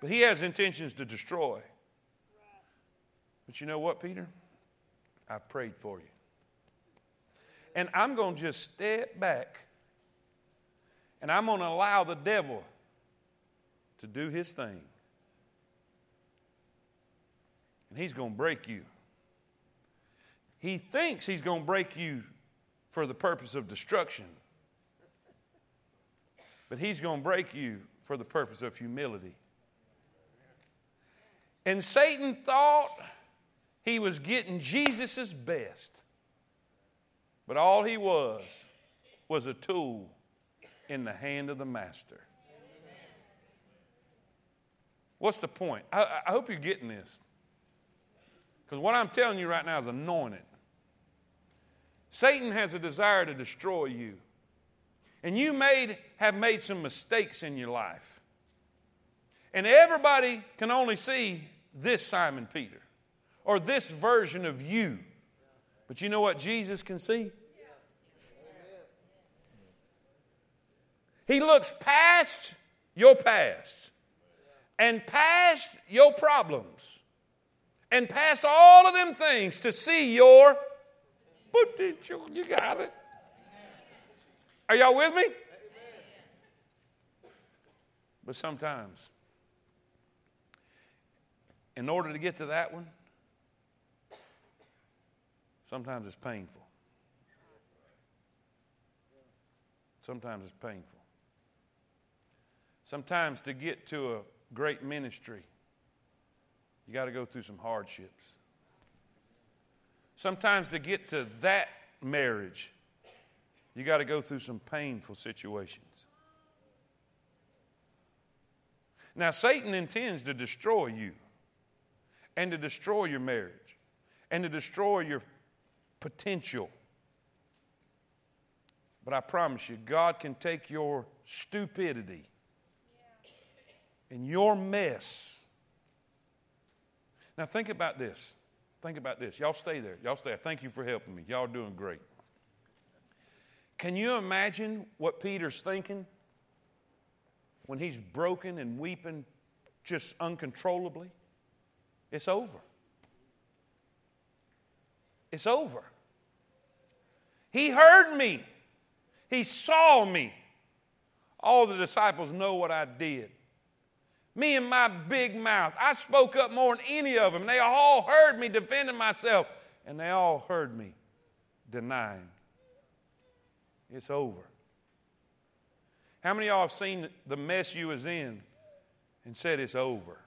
But he has intentions to destroy. But you know what, Peter? I prayed for you. And I'm going to just step back and I'm going to allow the devil to do his thing. And he's going to break you. He thinks he's going to break you for the purpose of destruction. But he's going to break you for the purpose of humility. And Satan thought he was getting Jesus' best. But all he was was a tool in the hand of the master. What's the point? I, I hope you're getting this. Because what I'm telling you right now is anointed. Satan has a desire to destroy you. And you may have made some mistakes in your life. And everybody can only see this Simon Peter or this version of you. But you know what Jesus can see? He looks past your past and past your problems and past all of them things to see your potential. You got it. Are y'all with me? But sometimes, in order to get to that one, sometimes it's painful. Sometimes it's painful. Sometimes to get to a great ministry, you got to go through some hardships. Sometimes to get to that marriage, you got to go through some painful situations. Now, Satan intends to destroy you and to destroy your marriage and to destroy your potential. But I promise you, God can take your stupidity and your mess. Now, think about this. Think about this. Y'all stay there. Y'all stay there. Thank you for helping me. Y'all doing great. Can you imagine what Peter's thinking when he's broken and weeping just uncontrollably? It's over. It's over. He heard me. He saw me. All the disciples know what I did. Me and my big mouth. I spoke up more than any of them. They all heard me defending myself, and they all heard me denying. It's over. How many of y'all have seen the mess you was in and said it's over?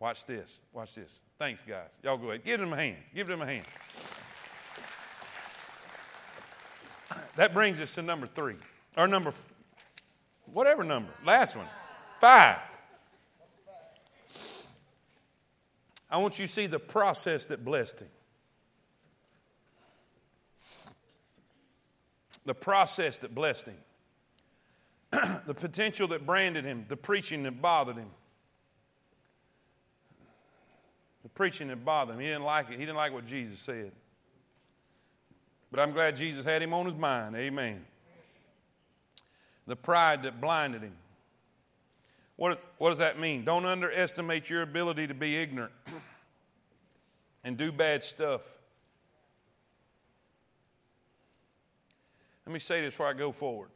Watch this. Watch this. Thanks, guys. Y'all go ahead. Give them a hand. Give them a hand. That brings us to number three, or number, whatever number, last one. Five. I want you to see the process that blessed him. The process that blessed him. the potential that branded him. The preaching that bothered him. The preaching that bothered him. He didn't like it. He didn't like what Jesus said. But I'm glad Jesus had him on his mind. Amen. The pride that blinded him. What, is, what does that mean? Don't underestimate your ability to be ignorant and do bad stuff. Let me say this before I go forward.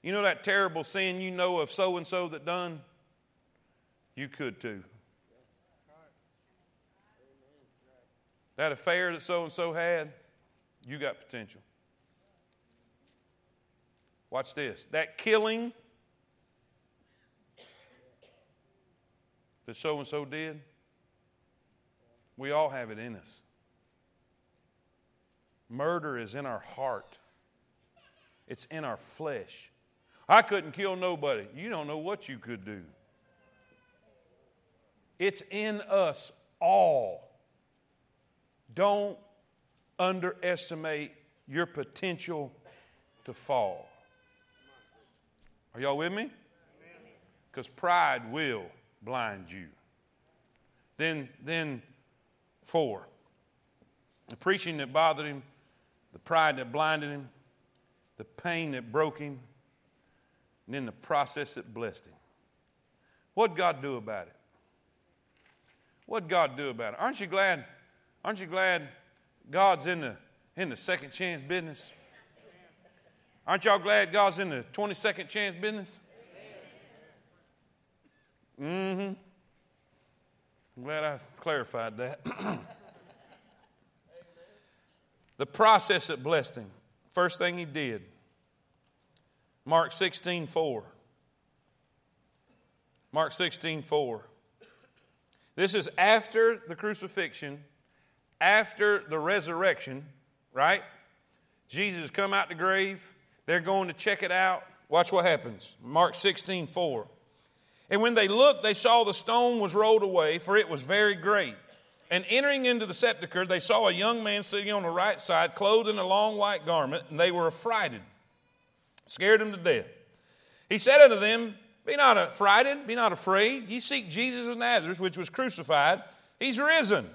You know that terrible sin you know of so and so that done? You could too. That affair that so and so had, you got potential. Watch this. That killing that so and so did? We all have it in us. Murder is in our heart, it's in our flesh. I couldn't kill nobody. You don't know what you could do. It's in us all. Don't underestimate your potential to fall. Are y'all with me? Because pride will blind you. Then, then four. The preaching that bothered him, the pride that blinded him, the pain that broke him, and then the process that blessed him. What'd God do about it? What'd God do about it? Aren't you glad? Aren't you glad God's in the in the second chance business? Aren't y'all glad God's in the 22nd chance business? Mm-hmm. I'm glad I clarified that. the process that blessed him. First thing he did. Mark 16, 4. Mark 16, 4. This is after the crucifixion, after the resurrection, right? Jesus come out the grave. They're going to check it out. Watch what happens. Mark 16, 4. And when they looked, they saw the stone was rolled away, for it was very great. And entering into the sepulchre, they saw a young man sitting on the right side, clothed in a long white garment, and they were affrighted, scared him to death. He said unto them, Be not affrighted, be not afraid. Ye seek Jesus of Nazareth, which was crucified. He's risen.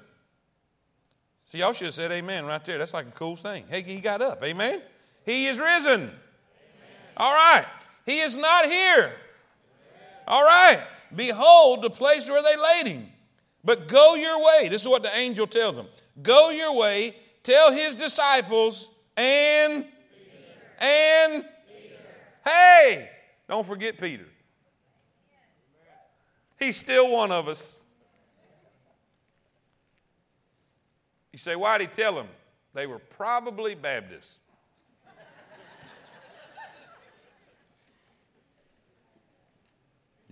See, y'all should have said amen right there. That's like a cool thing. Hey, he got up. Amen. He is risen. Amen. All right. He is not here. All right. Behold the place where they laid him. But go your way. This is what the angel tells them. Go your way, tell his disciples, and, and, Peter. hey, don't forget Peter. He's still one of us. You say, why'd he tell them? They were probably Baptists.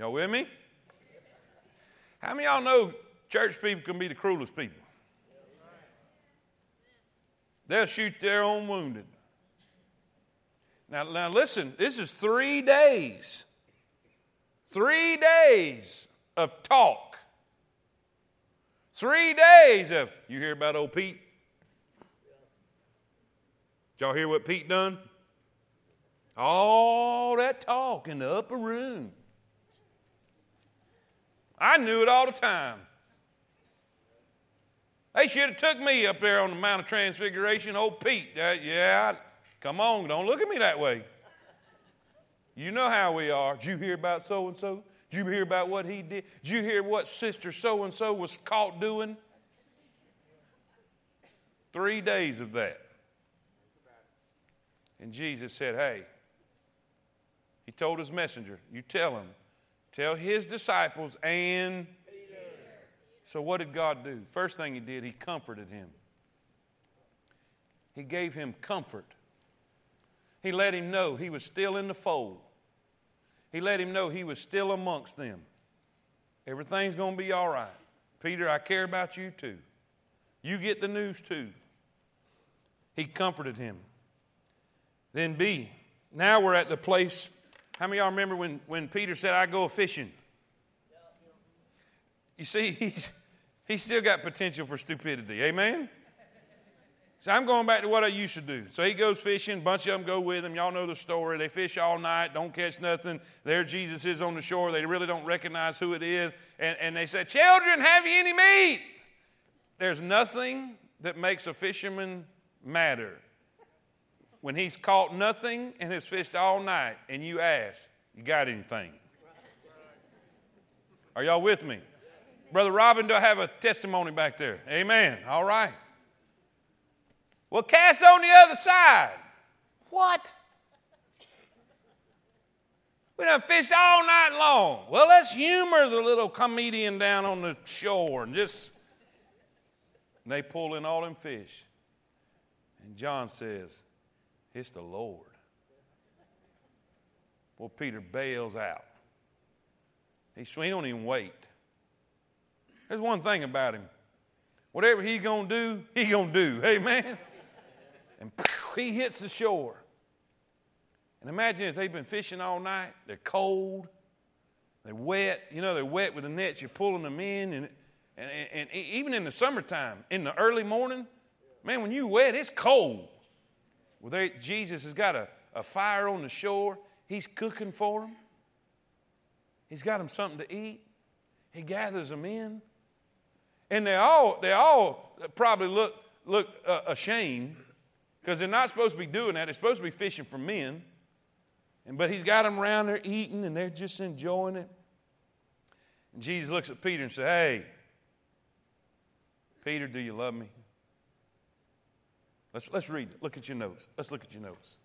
Y'all with me? How many y'all know church people can be the cruelest people? They'll shoot their own wounded. Now, now listen, this is three days. Three days of talk. Three days of, you hear about old Pete? Did y'all hear what Pete done? All that talk in the upper room. I knew it all the time. They should have took me up there on the Mount of Transfiguration. Old Pete, uh, yeah, come on, don't look at me that way. You know how we are. Did you hear about so and so? Did you hear about what he did? Did you hear what sister so and so was caught doing? Three days of that. And Jesus said, Hey, he told his messenger, You tell him Tell his disciples and. So, what did God do? First thing he did, he comforted him. He gave him comfort. He let him know he was still in the fold. He let him know he was still amongst them. Everything's going to be all right. Peter, I care about you too. You get the news too. He comforted him. Then, B, now we're at the place how many of y'all remember when, when Peter said, I go fishing? You see, he's, he's still got potential for stupidity. Amen? So I'm going back to what I used to do. So he goes fishing, a bunch of them go with him. Y'all know the story. They fish all night, don't catch nothing. There Jesus is on the shore. They really don't recognize who it is. And, and they say, Children, have you any meat? There's nothing that makes a fisherman matter when he's caught nothing and has fished all night, and you ask, You got anything? Are y'all with me? Brother Robin, do I have a testimony back there? Amen. All right. Well, cast on the other side. What? We done fished all night long. Well, let's humor the little comedian down on the shore and just. And they pull in all them fish. And John says, it's the Lord. Well, Peter bails out. He, he don't even wait. There's one thing about him. Whatever he's going to do, he to do. Amen? And he hits the shore. And imagine if they've been fishing all night. They're cold. They're wet. You know, they're wet with the nets. You're pulling them in. And, and, and, and even in the summertime, in the early morning, man, when you're wet, it's cold. Well, there, Jesus has got a, a fire on the shore. He's cooking for them. He's got them something to eat. He gathers them in. And they all, they all probably look, look uh, ashamed because they're not supposed to be doing that. They're supposed to be fishing for men. And, but he's got them around there eating and they're just enjoying it. And Jesus looks at Peter and says, Hey, Peter, do you love me? Let's, let's read it. Look at your notes. Let's look at your notes.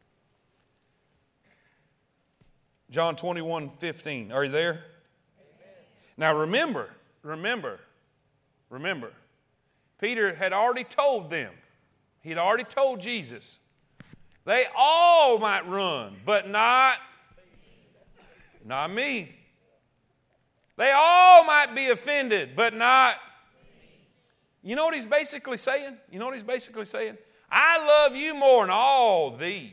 John 21 15. Are you there? Amen. Now remember, remember, remember, Peter had already told them, he had already told Jesus, they all might run, but not, not me. They all might be offended, but not. You know what he's basically saying? You know what he's basically saying? I love you more than all these.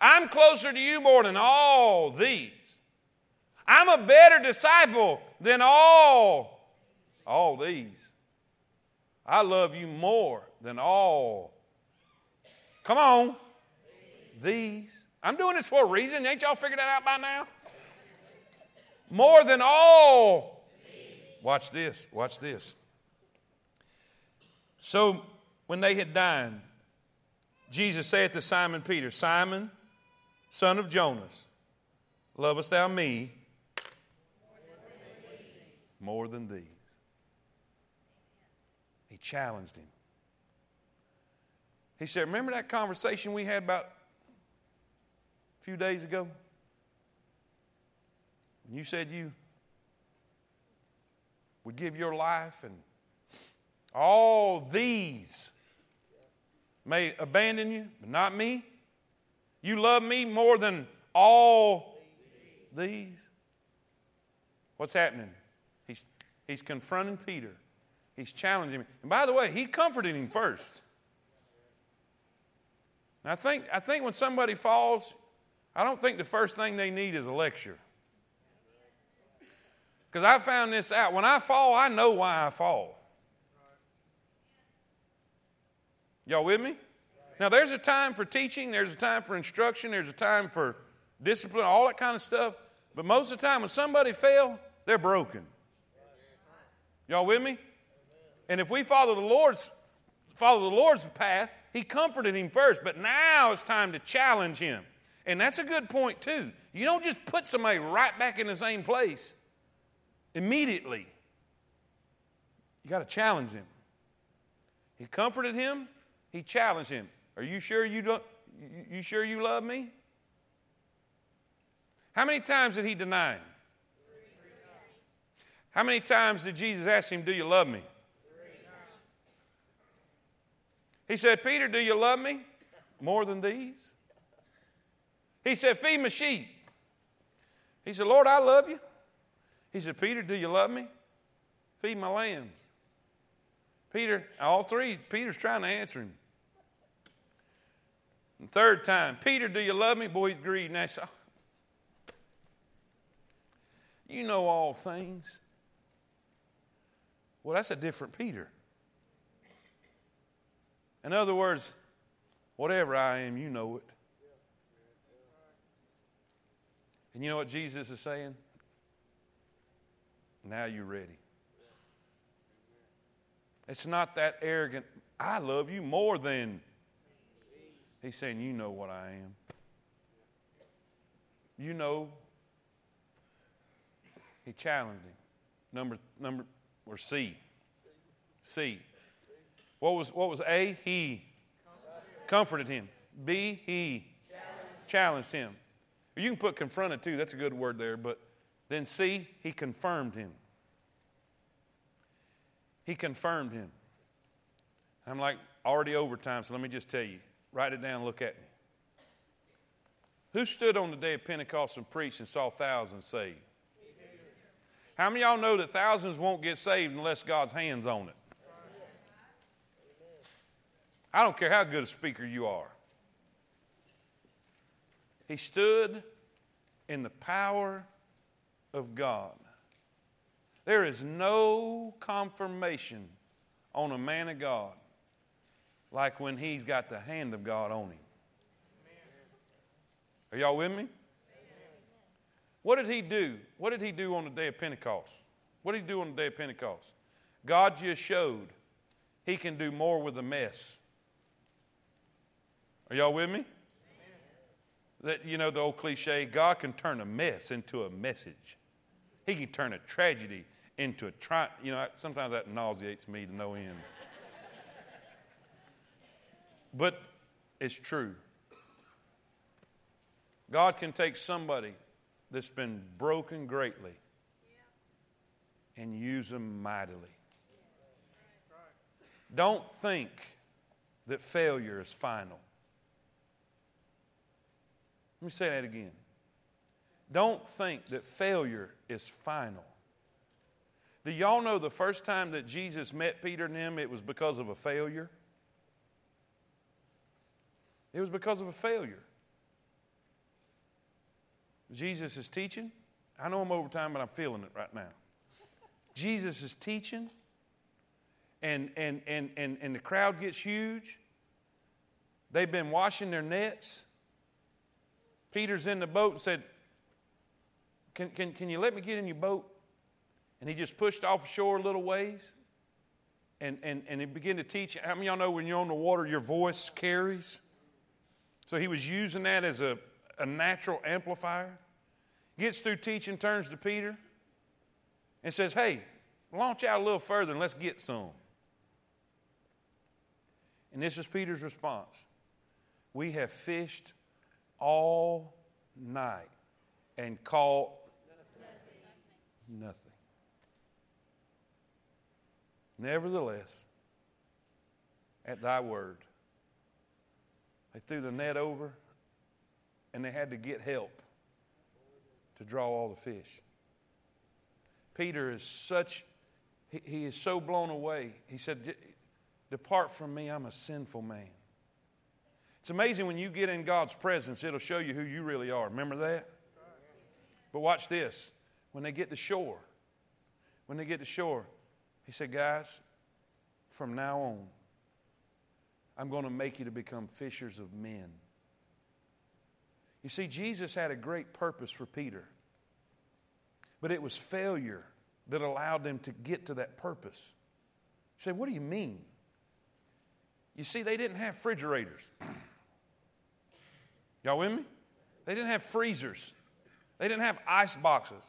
I'm closer to you more than all these. I'm a better disciple than all, all these. I love you more than all. Come on. These. I'm doing this for a reason. Ain't y'all figured that out by now? More than all. Watch this. Watch this. So when they had dined, Jesus said to Simon Peter, Simon, son of Jonas, lovest thou me more than these? He challenged him. He said, Remember that conversation we had about a few days ago? When you said you would give your life and all these may abandon you, but not me. You love me more than all these. What's happening? He's, he's confronting Peter. He's challenging him. And by the way, he comforted him first. And I think, I think when somebody falls, I don't think the first thing they need is a lecture. Because I found this out. When I fall, I know why I fall. Y'all with me? Now, there's a time for teaching, there's a time for instruction, there's a time for discipline, all that kind of stuff. But most of the time, when somebody fail, they're broken. Y'all with me? And if we follow the Lord's follow the Lord's path, He comforted him first. But now it's time to challenge him. And that's a good point too. You don't just put somebody right back in the same place immediately. You got to challenge him. He comforted him, he challenged him. Are you sure you don't you sure you love me? How many times did he deny him? How many times did Jesus ask him, Do you love me? He said, Peter, do you love me more than these? He said, Feed my sheep. He said, Lord, I love you. He said, Peter, do you love me? Feed my lambs. Peter, all three, Peter's trying to answer him. And third time, Peter, do you love me? Boy, he's greedy. Now, so, you know all things. Well, that's a different Peter. In other words, whatever I am, you know it. And you know what Jesus is saying? Now you're ready. It's not that arrogant, I love you more than. He's saying, You know what I am. You know. He challenged him. Number, number, or C. C. What was, what was A? He comforted him. B, he challenged him. You can put confronted too, that's a good word there, but then C, he confirmed him. He confirmed him. I'm like already over time, so let me just tell you. Write it down, look at me. Who stood on the day of Pentecost and preached and saw thousands saved? How many y'all know that thousands won't get saved unless God's hands on it? I don't care how good a speaker you are. He stood in the power of God. There is no confirmation on a man of God like when he's got the hand of God on him. Are y'all with me? What did he do? What did he do on the day of Pentecost? What did he do on the day of Pentecost? God just showed he can do more with a mess are y'all with me? That you know the old cliche, God can turn a mess into a message. He can turn a tragedy into a tri- you know, sometimes that nauseates me to no end. But it's true. God can take somebody that's been broken greatly and use them mightily. Don't think that failure is final. Let me say that again. Don't think that failure is final. Do y'all know the first time that Jesus met Peter and them, it was because of a failure? It was because of a failure. Jesus is teaching. I know I'm over time, but I'm feeling it right now. Jesus is teaching, and, and, and, and, and the crowd gets huge. They've been washing their nets. Peter's in the boat and said, can, can, can you let me get in your boat? And he just pushed off shore a little ways and, and, and he began to teach. How many y'all know when you're on the water, your voice carries? So he was using that as a, a natural amplifier. Gets through teaching, turns to Peter, and says, Hey, launch out a little further and let's get some. And this is Peter's response We have fished all night and caught nothing. Nevertheless, at thy word, they threw the net over and they had to get help to draw all the fish. Peter is such, he, he is so blown away. He said, Depart from me, I'm a sinful man. It's amazing when you get in God's presence, it'll show you who you really are. Remember that? But watch this. When they get to shore, when they get to shore, he said, Guys, from now on, I'm going to make you to become fishers of men. You see, Jesus had a great purpose for Peter, but it was failure that allowed them to get to that purpose. You say, What do you mean? You see, they didn't have refrigerators. Y'all with me? They didn't have freezers. They didn't have ice boxes.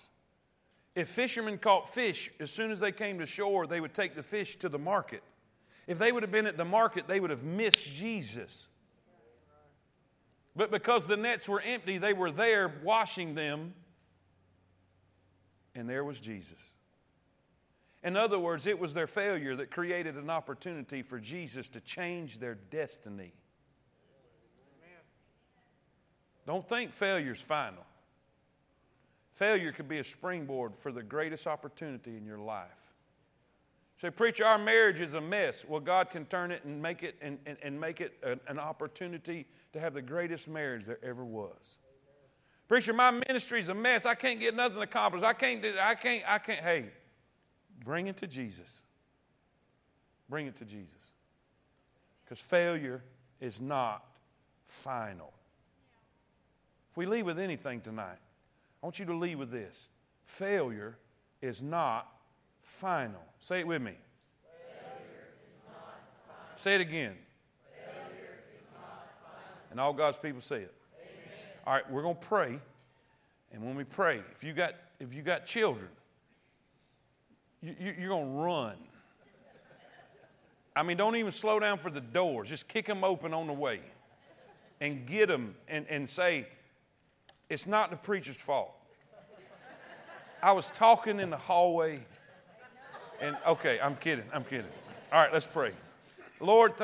If fishermen caught fish, as soon as they came to shore, they would take the fish to the market. If they would have been at the market, they would have missed Jesus. But because the nets were empty, they were there washing them, and there was Jesus. In other words, it was their failure that created an opportunity for Jesus to change their destiny. Don't think failure's final. Failure could be a springboard for the greatest opportunity in your life. Say, preacher, our marriage is a mess. Well, God can turn it and make it and, and, and make it an, an, opportunity to have the greatest marriage there ever was. Preacher, my ministry is a mess. I can't get nothing accomplished. I can't I can't, I can't. Hey, bring it to Jesus. Bring it to Jesus. Because failure is not final. If we leave with anything tonight, I want you to leave with this failure is not final. Say it with me. Say it again. And all God's people say it. Amen. All right, we're going to pray. And when we pray, if you got, if you got children, you, you, you're going to run. I mean, don't even slow down for the doors. Just kick them open on the way and get them and, and say, it's not the preacher's fault. I was talking in the hallway, and okay, I'm kidding, I'm kidding. All right, let's pray. Lord, thank